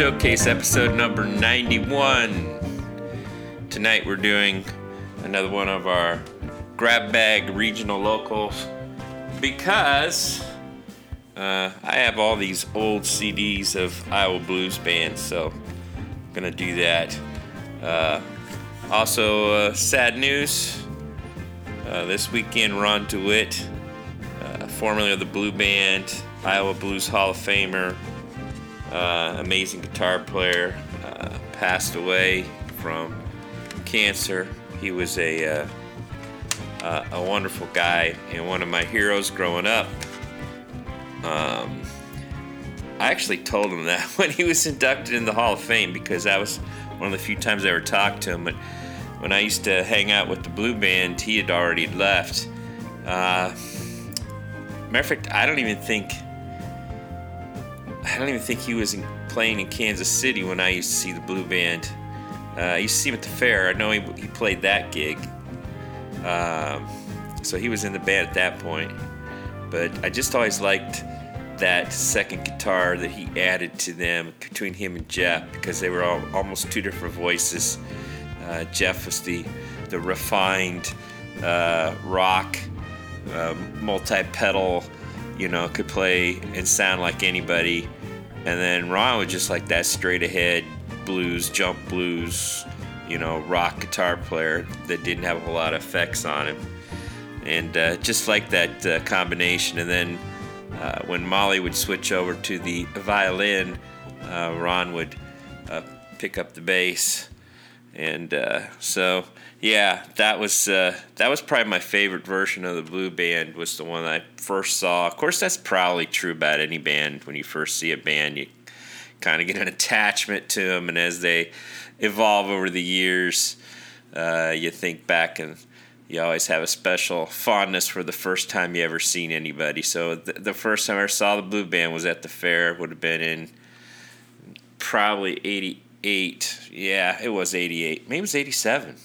Showcase, episode number 91. Tonight we're doing another one of our grab bag regional locals because uh, I have all these old CDs of Iowa Blues bands, so I'm gonna do that. Uh, also, uh, sad news uh, this weekend, Ron DeWitt, uh, formerly of the Blue Band, Iowa Blues Hall of Famer, uh, amazing guitar player, uh, passed away from cancer. He was a uh, uh, a wonderful guy and one of my heroes growing up. Um, I actually told him that when he was inducted in the Hall of Fame because that was one of the few times I ever talked to him. But when I used to hang out with the Blue Band, he had already left. Uh, matter of fact, I don't even think I don't even think he was in, playing in Kansas City when I used to see the Blue Band. Uh, I used to see him at the fair. I know he, he played that gig. Um, so he was in the band at that point. But I just always liked that second guitar that he added to them between him and Jeff because they were all almost two different voices. Uh, Jeff was the the refined uh, rock, um, multi-pedal, you know, could play and sound like anybody. And then Ron was just like that straight ahead blues, jump blues, you know, rock guitar player that didn't have a whole lot of effects on him. And uh, just like that uh, combination. And then uh, when Molly would switch over to the violin, uh, Ron would uh, pick up the bass. And uh, so, yeah, that was that was probably my favorite version of the Blue Band. Was the one I first saw. Of course, that's probably true about any band. When you first see a band, you kind of get an attachment to them, and as they evolve over the years, uh, you think back and you always have a special fondness for the first time you ever seen anybody. So th- the first time I saw the Blue Band was at the fair. Would have been in probably '88. Yeah, it was '88. Maybe it was '87.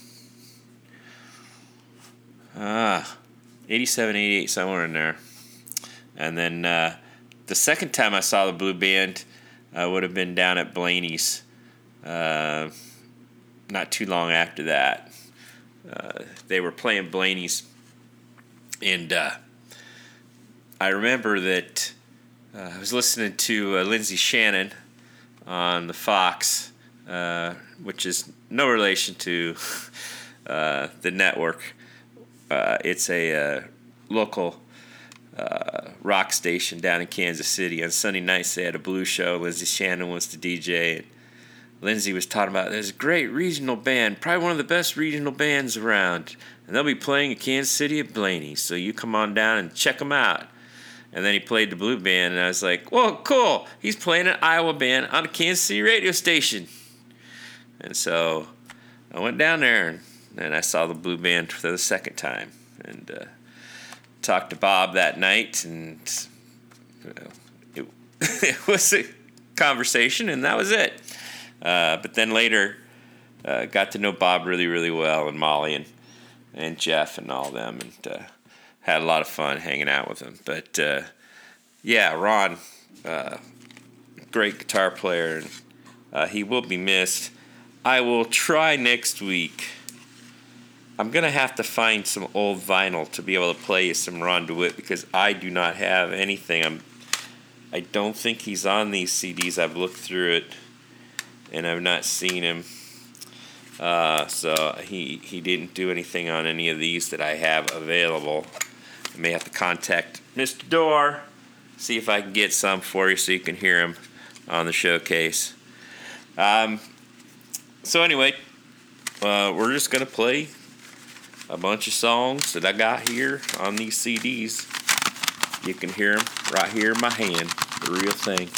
Ah, 87, 88, somewhere in there. And then uh, the second time I saw the Blue Band uh, would have been down at Blayney's. Uh, not too long after that, uh, they were playing Blayney's, and uh, I remember that uh, I was listening to uh, Lindsay Shannon on the Fox, Uh, which is no relation to uh, the network. Uh, it's a local uh, rock station down in Kansas City. On Sunday nights, they had a blues show. Lindsay Shannon was the DJ. And Lindsay was talking about there's a great regional band, probably one of the best regional bands around. And they'll be playing in Kansas City at Blayney. So you come on down and check them out. And then he played the blue band, and I was like, whoa, cool. He's playing an Iowa band on a Kansas City radio station. And so I went down there, and, I saw the blue band for the second time. And uh, talked to Bob that night, and it, it was a conversation, and that was it. Uh, but then later, uh, got to know Bob really, really well, and Molly and and Jeff and all them, and uh, had a lot of fun hanging out with them. But uh, yeah, Ron, uh, great guitar player, and uh, he will be missed. I will try next week I'm gonna have to find some old vinyl to be able to play you some Ron DeWitt because I do not have anything. I'm I don't think he's on these CDs. I've looked through it and I've not seen him. Uh, so he he didn't do anything on any of these that I have available. I may have to contact Mr. Dorr, see if I can get some for you so you can hear him on the showcase. Um, so anyway, uh, we're just gonna play a bunch of songs that I got here on these CDs. You can hear them right here in my hand, the real thing.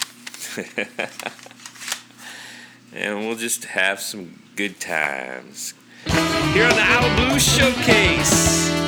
and we'll just have some good times. Here on the Iowa Blues Showcase.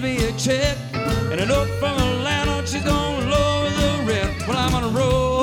Me a check and a note from landlord. She's gonna lower the rent. Well, I'm on a roll,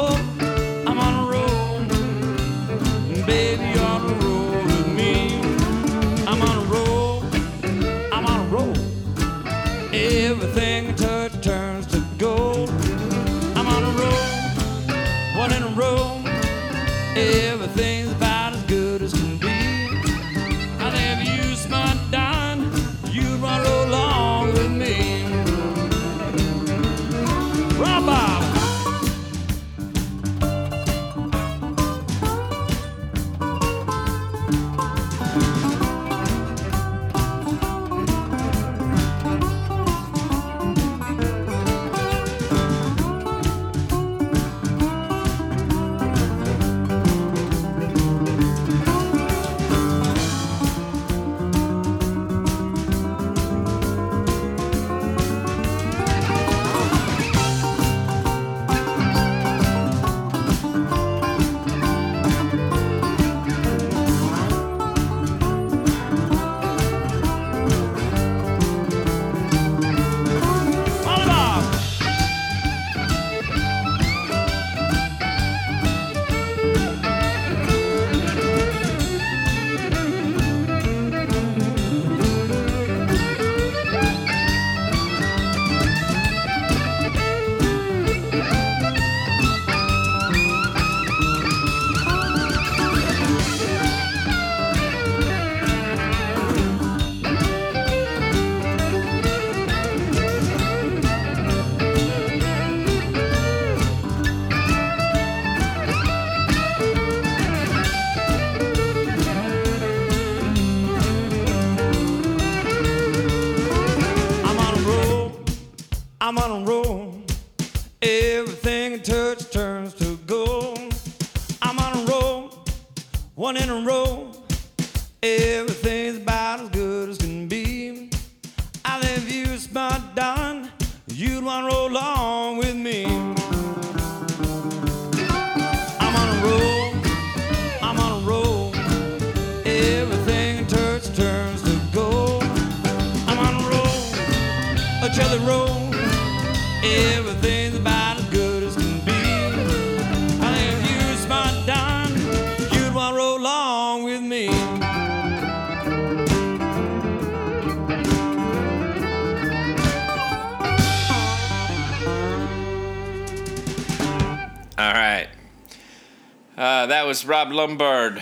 Lumbard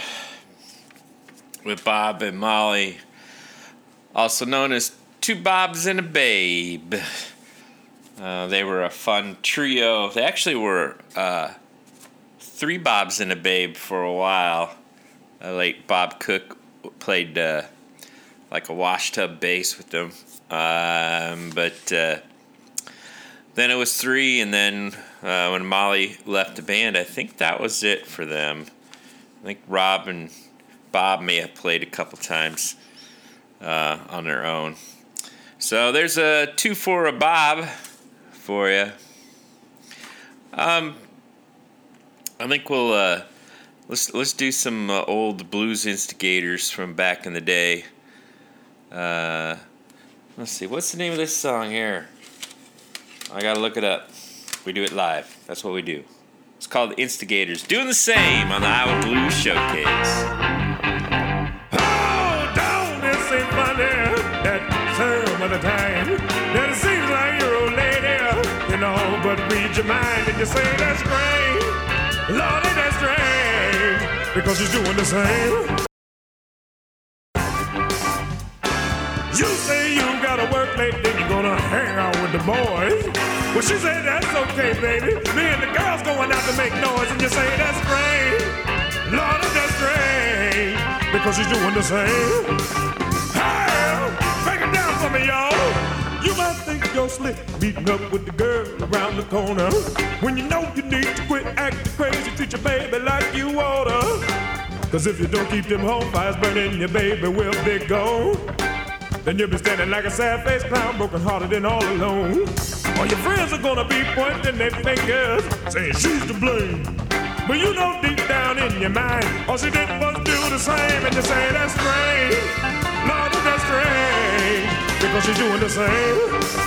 with Bob and Molly, also known as Two Bobs and a Babe. Uh, they were a fun trio. They actually were uh, three Bobs and a Babe for a while. Uh, late Bob Cook played uh, like a washtub bass with them. Um, but uh, then it was three, and then uh, when Molly left the band, I think that was it for them. I think Rob and Bob may have played a couple times uh, on their own. So there's a two for a Bob for you. Um, I think we'll uh, let's let's do some uh, old blues instigators from back in the day. Uh, let's see, what's the name of this song here? I gotta look it up. We do it live. That's what we do. It's called Instigators. Doing the same on the Iowa Blues Showcase. Oh, don't seem funny that some of the time that it seems like you're old lady, you know, but read your mind and you say that's. Lordy, that's because she's doing the same. You say you got out of work late, then you're gonna hang out with the boys. Well, she said, that's okay, baby. Me and the girls going out to make noise, and you say, that's strange. Lord, that's strange. Because she's doing the same. Hey, break it down for me, y'all. You might think you're slick, meeting up with the girl around the corner. When you know you need to quit acting crazy, treat your baby like you oughta. Cause if you don't keep them home fires burning, your baby will be gone. Then you'll be standing like a sad-faced clown, broken hearted and all alone. All your friends are gonna be pointing their fingers, saying she's to blame. But you know deep down in your mind, all she did was do the same, and you say that's strange. Lord, that's strange, because she's doing the same.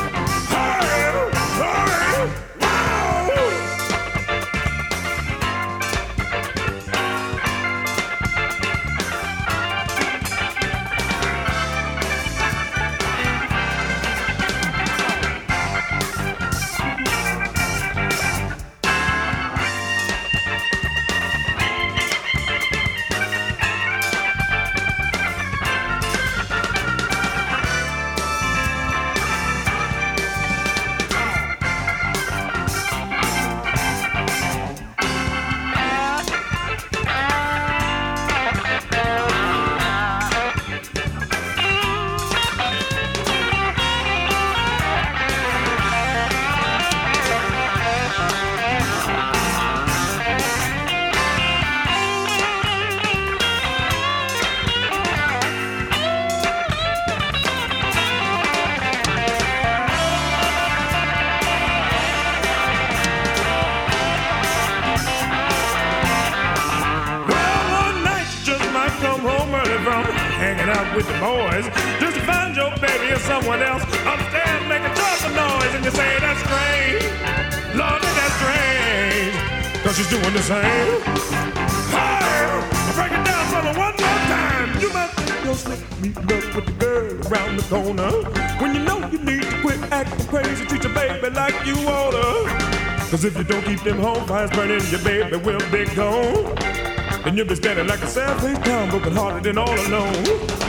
When you know you need to quit acting crazy, treat your baby like you oughta. Cause if you don't keep them home fires burning, your baby will be gone. Then you'll be standing like a sad-faced clown, broken hearted and all alone.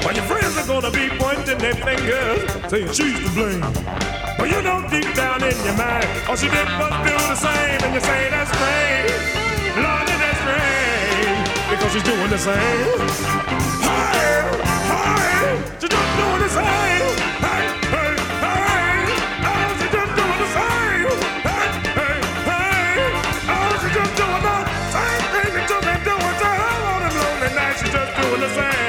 While your friends are gonna be pointing their fingers, saying she's to blame. But you know deep down in your mind, all she did was do the same, and you say that's strange. Lord, that's strange, because she's doing the same. Hey, hey, she's just doing the same. The same.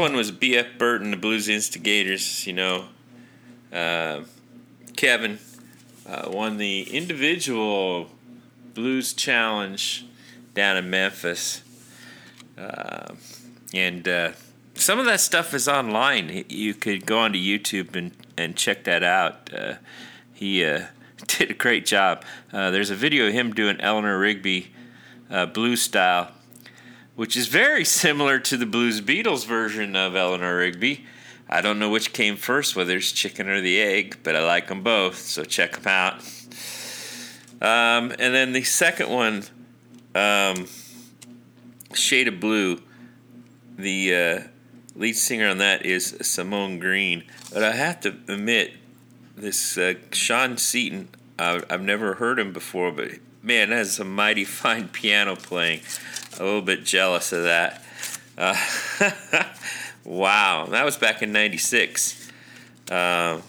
One was B.F. Burton, the Blues Instigators. You know, uh, Kevin uh, won the individual blues challenge down in Memphis, uh, and uh, some of that stuff is online. You could go onto YouTube and and check that out. Uh, he uh, did a great job. There's a video of him doing Eleanor Rigby blues style which is very similar to the Blues Beatles version of Eleanor Rigby. I don't know which came first, whether it's chicken or the egg, but I like them both, so check them out. Um, and then the second one, um, Shade of Blue, the uh, lead singer on that is Simone Green. But I have to admit, this uh, Sean Seaton, uh, I've never heard him before, but man, that is some mighty fine piano playing a little bit jealous of that. Uh, wow, that was back in '96. Uh,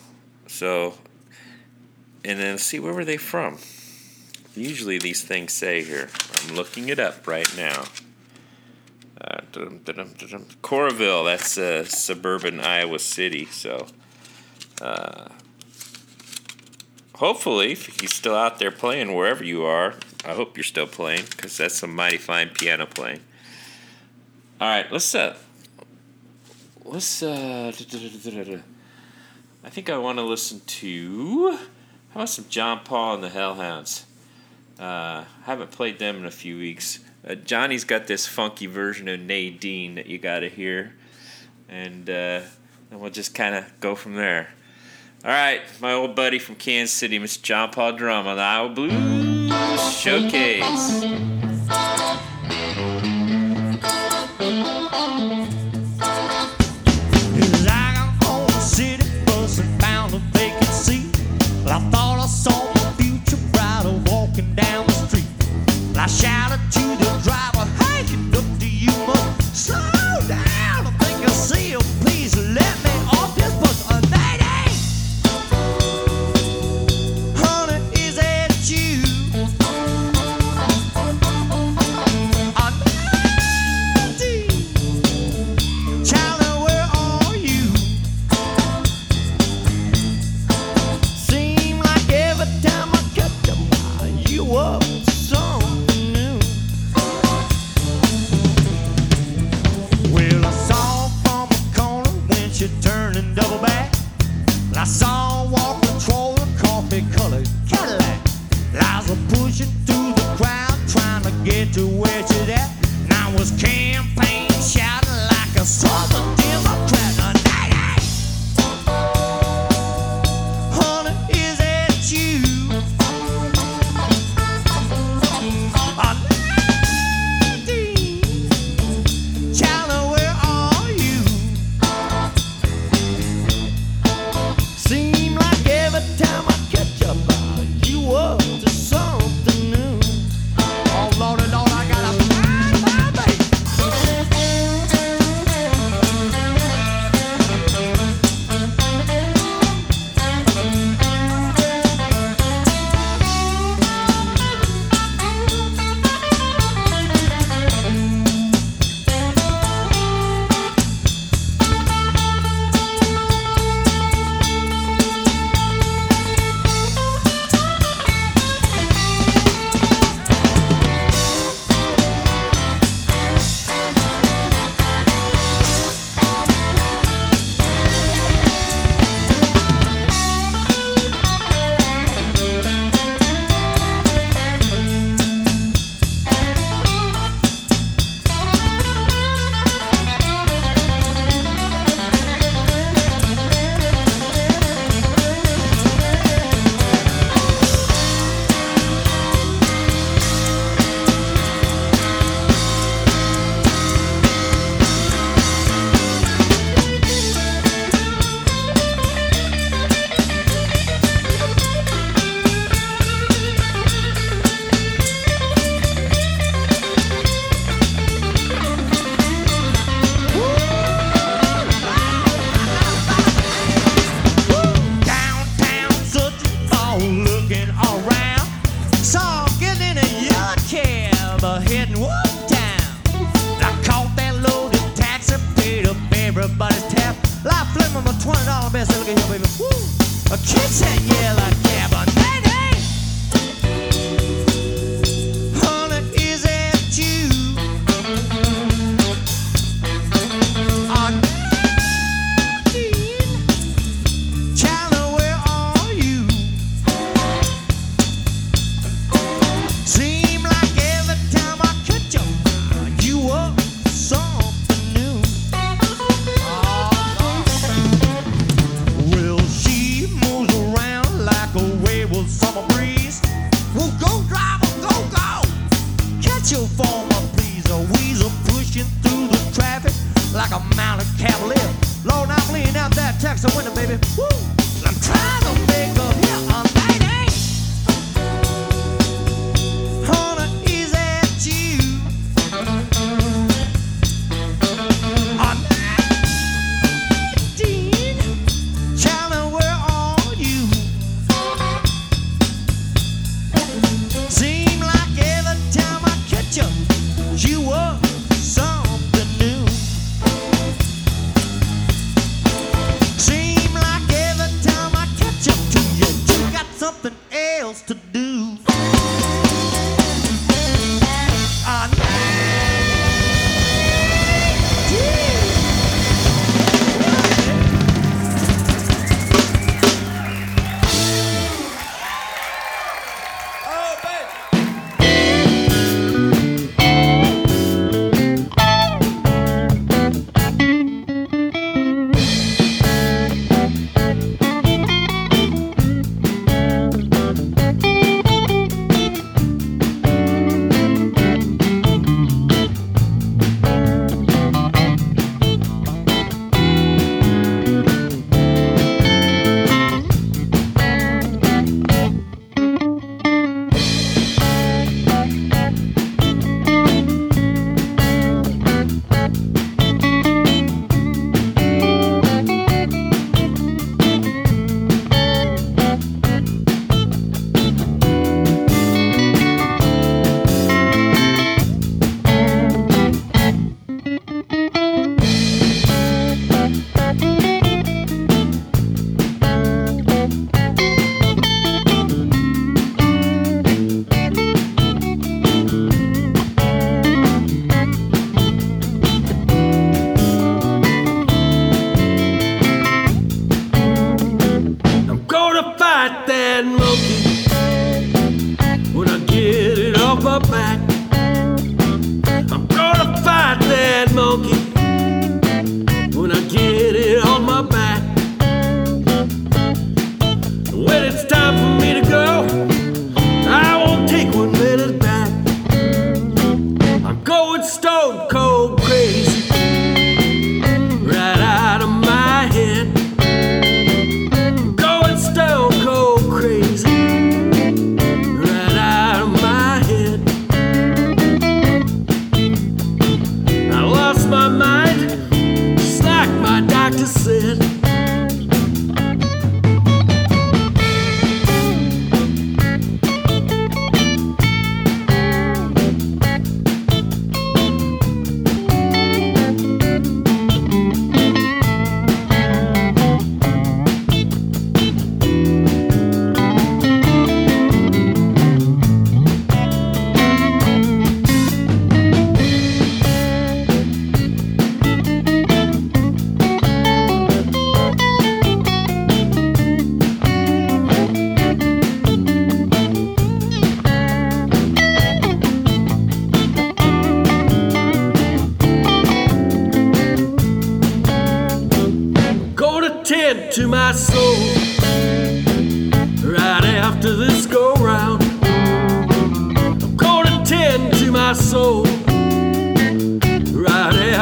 so, and then see where were they from? Usually these things say here. I'm looking it up right now. Uh, Coralville, that's uh, suburban Iowa City. So, uh, hopefully, if he's still out there playing wherever you are, I hope you're still playing because that's some mighty fine piano playing. All right, let's uh, let's uh, I think I want to listen to how about some John Paul and the Hellhounds. Uh, haven't played them in a few weeks. Uh, Johnny's got this funky version of Nadine that you got to hear, and uh, and we'll just kind of go from there. All right, my old buddy from Kansas City, Mr. John Paul Drum on the Iowa Blues Showcase. As I got on the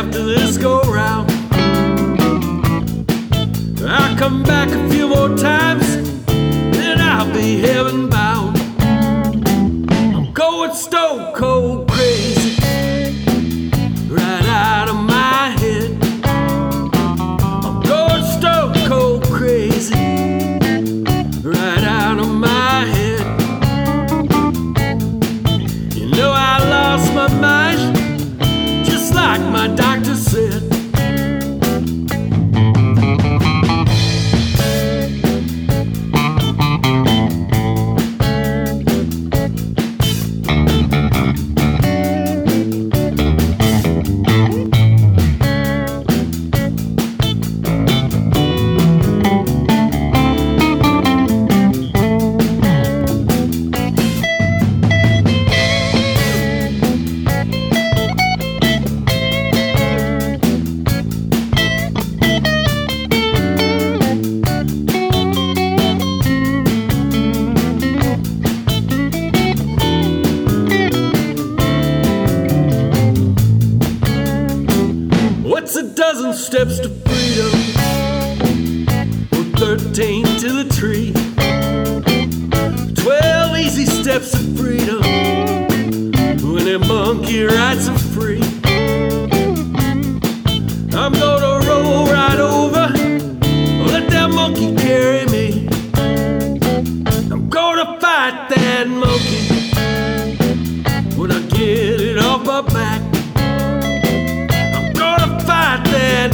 after this go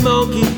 monkey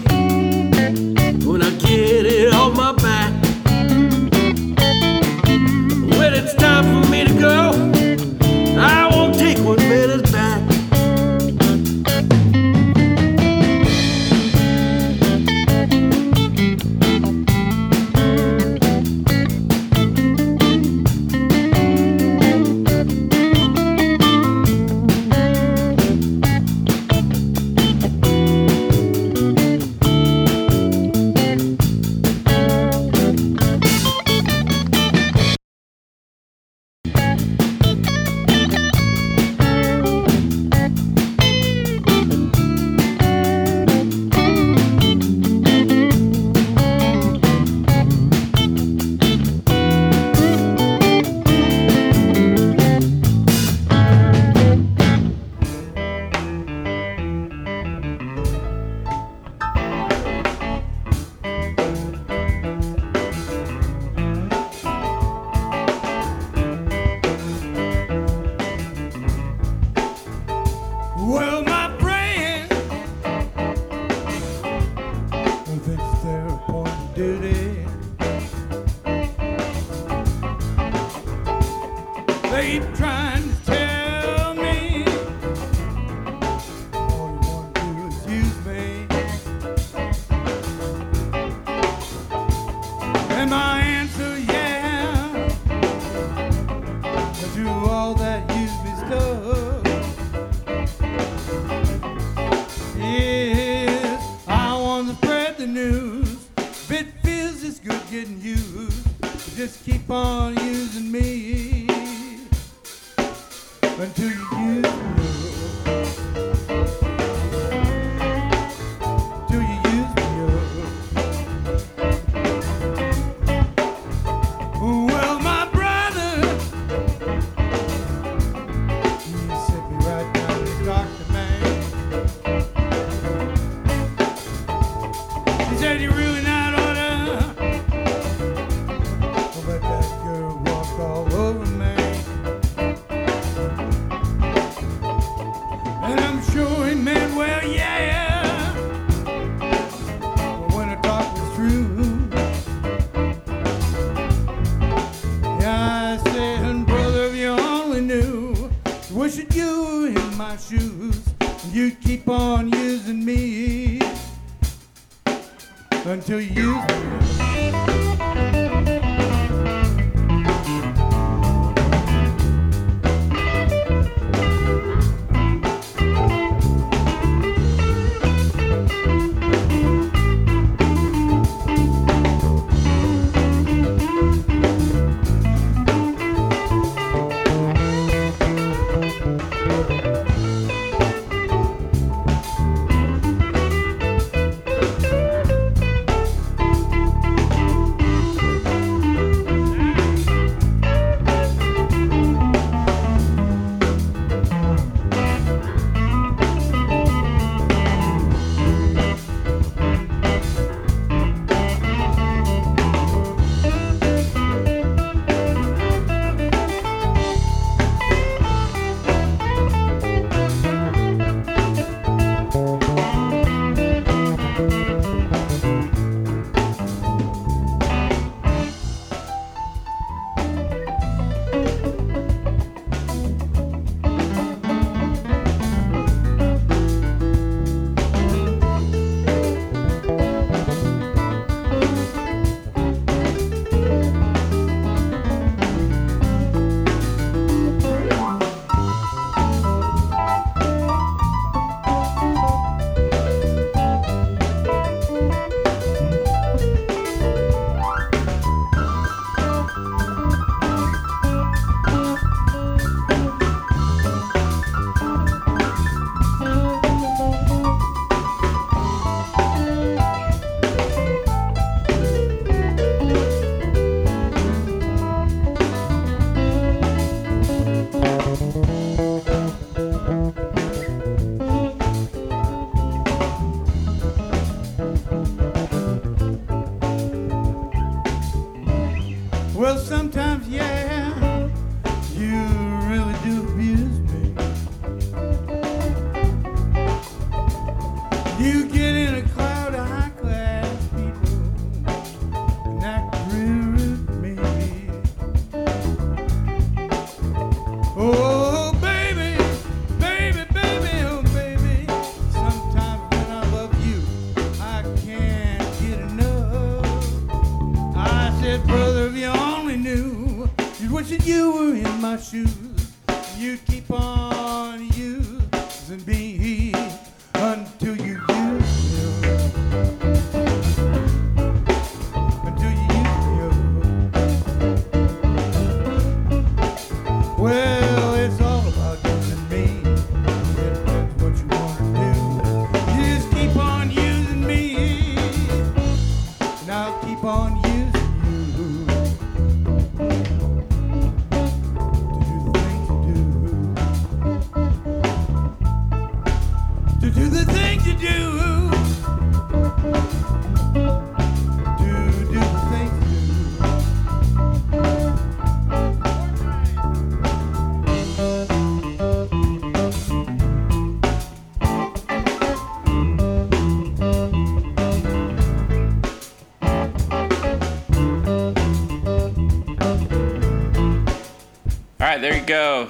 go.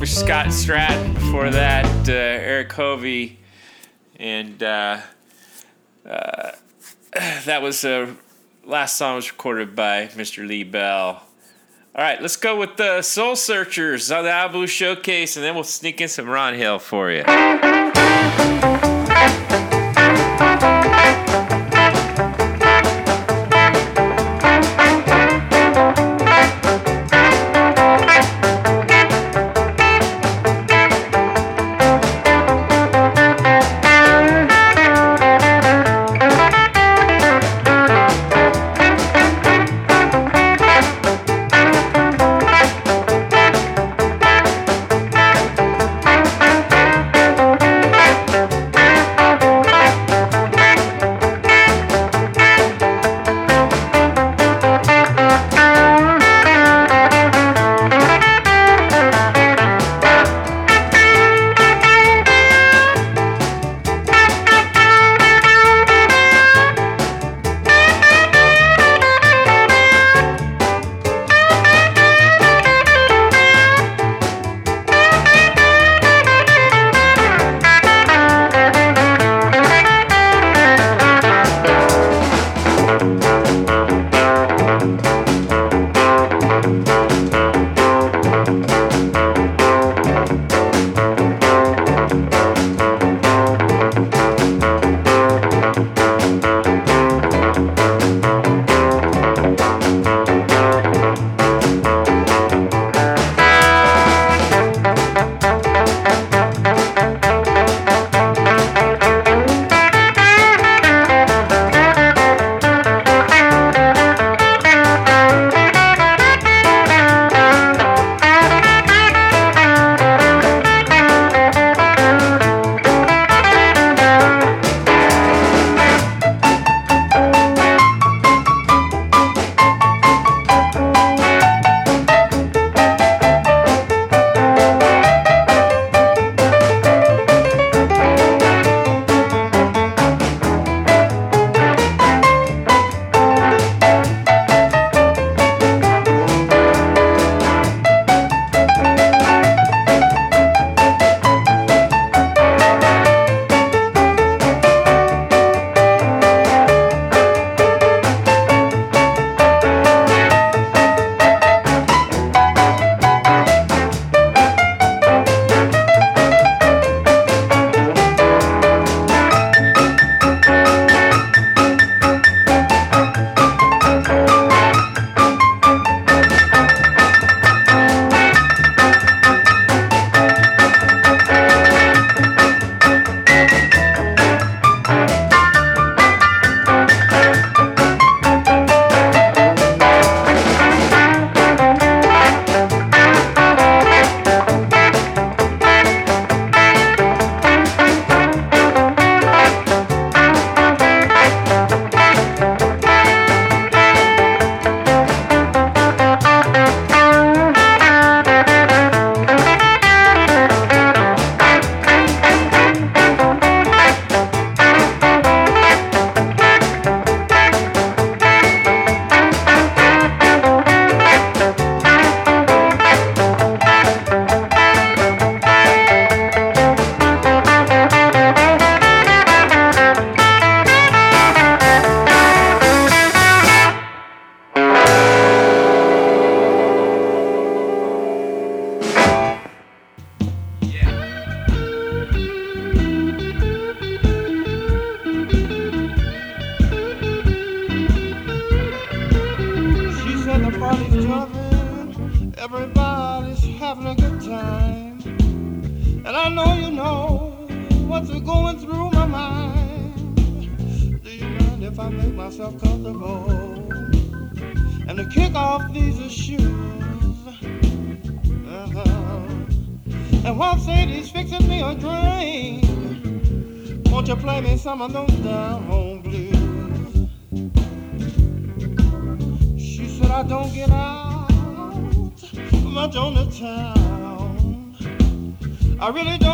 With Scott Stratton, before that, uh, Erick Hovey, and uh, uh, that was the last song was recorded by Mr. Lee Bell. All right, let's go with the Soul Searchers on the Abu Showcase, and then we'll sneak in some Ron Hill for you. Some of those down home blues? She said I don't get out much on the town. I really don't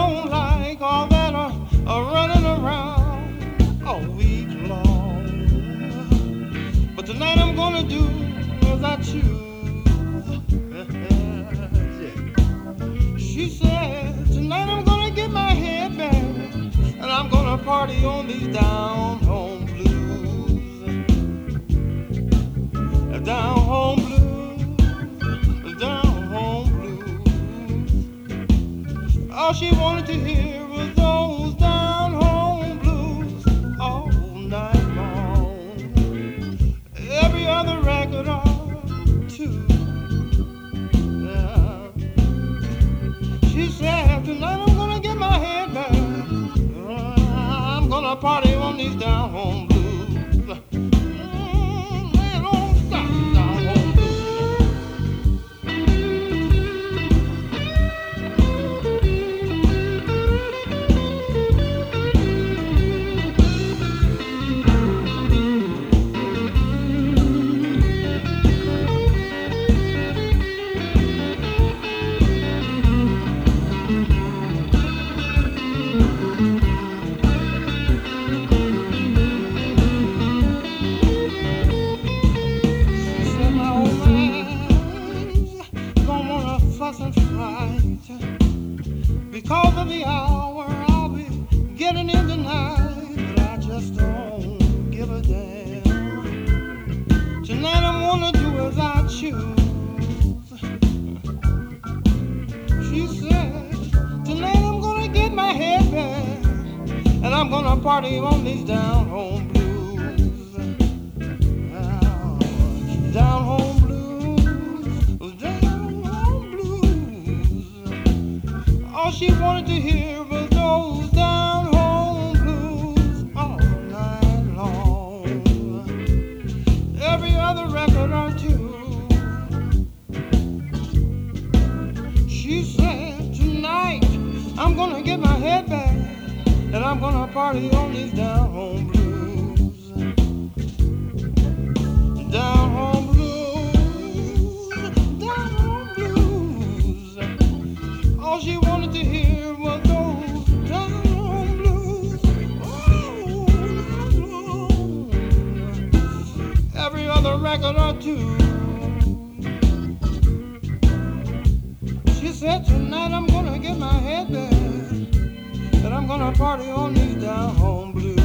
said tonight I'm gonna get my head back and I'm gonna party on these down home blues.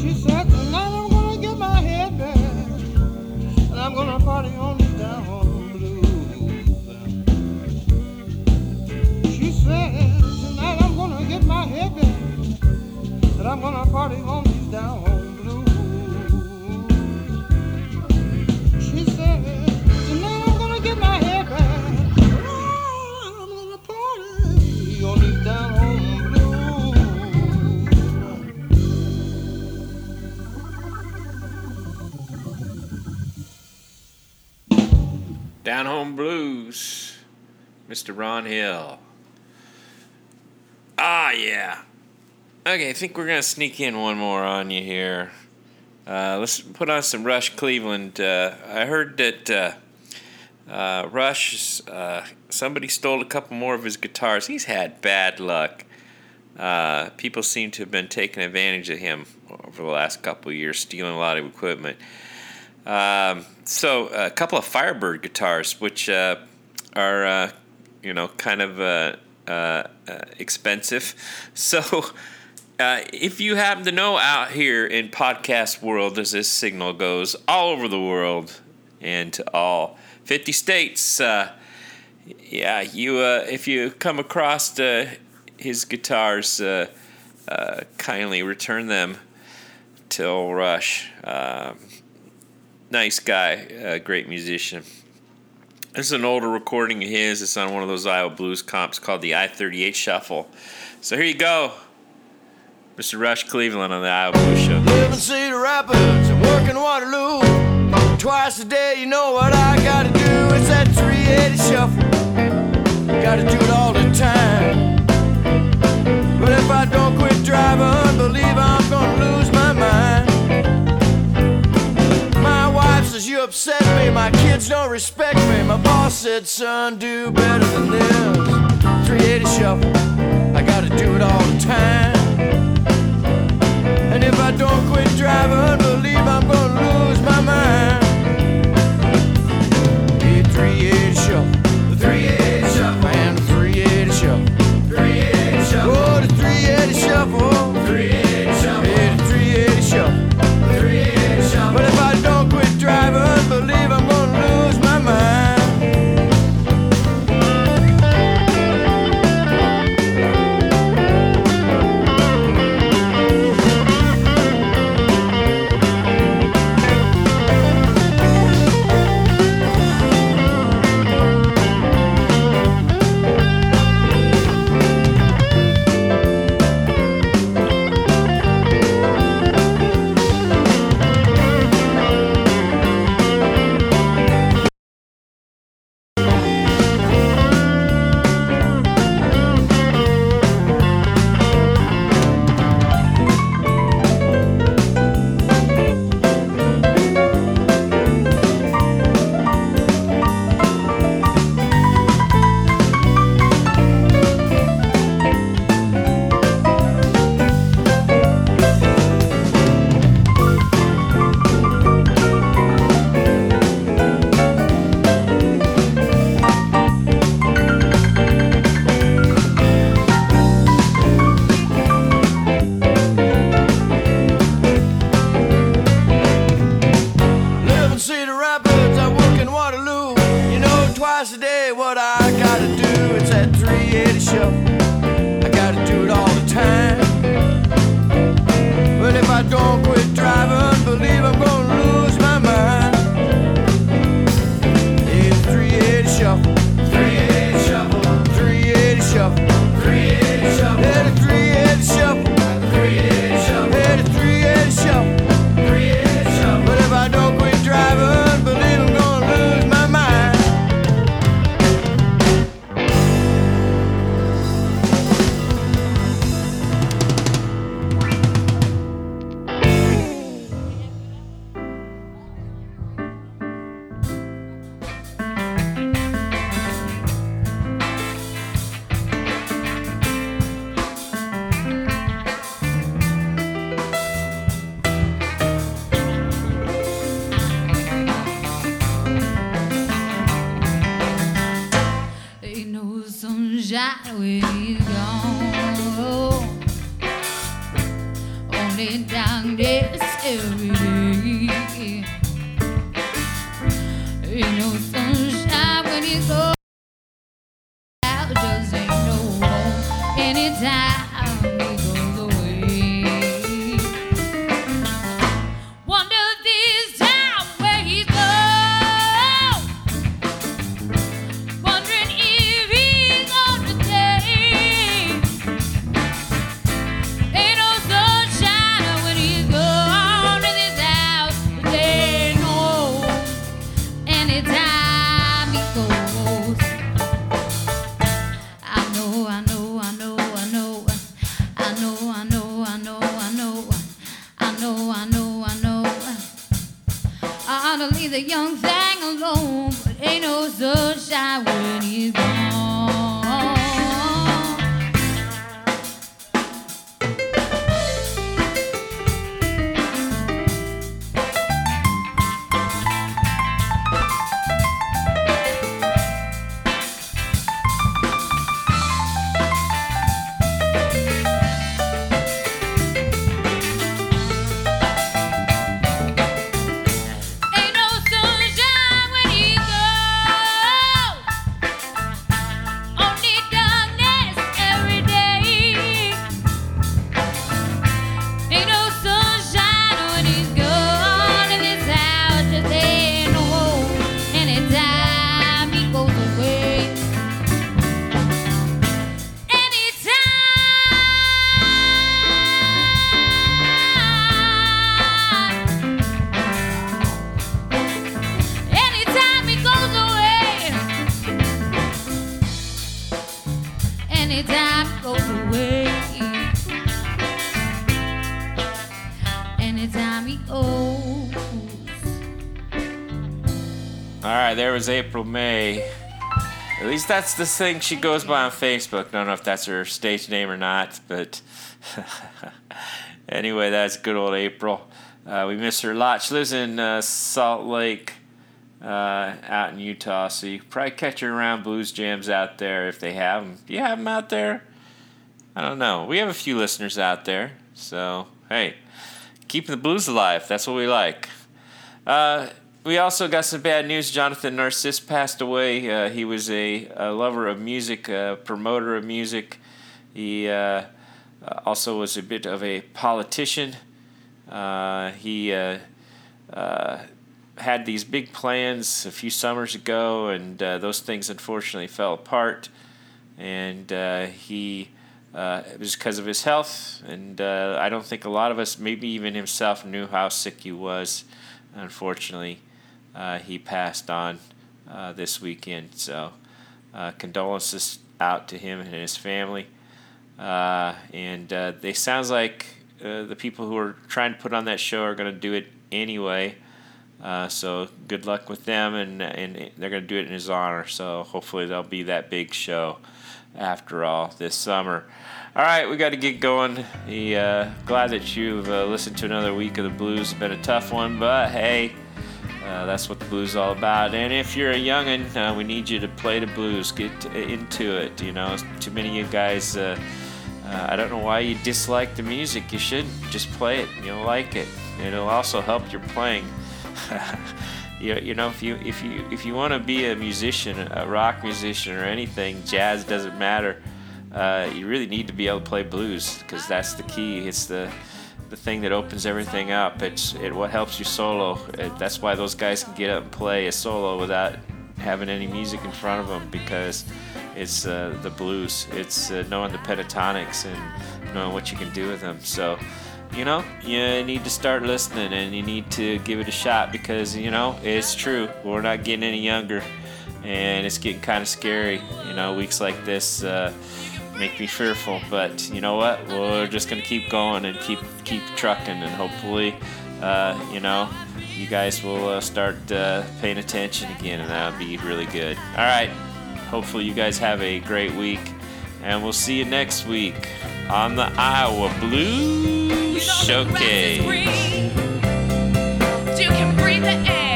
She said tonight I'm gonna get my head back and I'm gonna party on these down home blues. She said tonight I'm gonna get my head back and I'm gonna party on Blues, Mr. Ron Hill. Ah, yeah. Okay, I think we're going to sneak in one more on you here. Uh, let's put on some Rush Cleveland. Uh, I heard that uh, uh, Rush, uh, somebody stole a couple more of his guitars. He's had bad luck. Uh, people seem to have been taking advantage of him over the last couple years, stealing a lot of equipment. Um, so a couple of Firebird guitars, which uh, are uh, you know kind of uh, uh, uh, expensive. So uh, if you happen to know out here in podcast world, as this signal goes all over the world and to all 50 states, uh, yeah, you uh, if you come across uh, his guitars, uh, uh, kindly return them to Rush. Um, nice guy, uh, great musician. This is an older recording of his. It's on one of those Iowa blues comps called the I 38 Shuffle. So here you go. Mr. Rush Cleveland on the Iowa Blues Show. Live in Cedar Rapids and work Waterloo. Twice a day, you know what I gotta do. It's that 380 shuffle. Gotta do it all the time. But if I don't quit driving, believe I'm gonna lose says you upset me, my kids don't respect me. My boss said, son, do better than this. 380 shuffle, I gotta do it all the time. And if I don't quit driving, believe I'm gonna lose my mind. Darkness every day. Ain't no sunshine when he's gone. Was April May. At least that's the thing she goes by on Facebook. I Don't know if that's her stage name or not, but anyway, that's good old April. Uh, we miss her a lot. She lives in uh, Salt Lake, uh, out in Utah, so you probably catch her around blues jams out there if they have them. Do you have them out there? I don't know. We have a few listeners out there, so hey, keeping the blues alive. That's what we like. Uh, we also got some bad news. Jonathan Narciss passed away. Uh, he was a, a lover of music, a promoter of music. He uh, uh, also was a bit of a politician. Uh, he uh, uh, had these big plans a few summers ago, and uh, those things unfortunately fell apart. And uh, he, uh, it was because of his health, and uh, I don't think a lot of us, maybe even himself, knew how sick he was. Unfortunately, uh, he passed on uh, this weekend. So, uh, condolences out to him and his family. Uh, and uh, they sounds like the people who are trying to put on that show are going to do it anyway. So good luck with them, and and they're going to do it in his honor. So hopefully there'll be that big show after all this summer. All right, we got to get going. The, uh, glad that you've uh, listened to another week of the blues. It's been a tough one, but hey, uh, that's what the blues is all about. And if you're a youngin', uh, we need you to play the blues. Get into it. You know, too many of you guys. Uh, uh, I don't know why you dislike the music. You should just play it. You'll like it. It'll also help your playing. you, you know, if you if you if you want to be a musician, a rock musician or anything, jazz doesn't matter. Uh, you really need to be able to play blues because that's the key. It's the the thing that opens everything up. It's it what helps you solo. It, that's why those guys can get up and play a solo without having any music in front of them because it's uh, the blues. It's uh, knowing the pentatonics and knowing what you can do with them. So, you know, you need to start listening and you need to give it a shot because, you know, it's true. We're not getting any younger and it's getting kind of scary. You know, weeks like this uh, make me fearful, but you know what? We're just to keep going and keep, keep trucking and hopefully, uh, you know, you guys will uh, start uh, paying attention again, and that'll be really good. All right. Hopefully, you guys have a great week, and we'll see you next week on the Iowa Blues Showcase. You can breathe the air.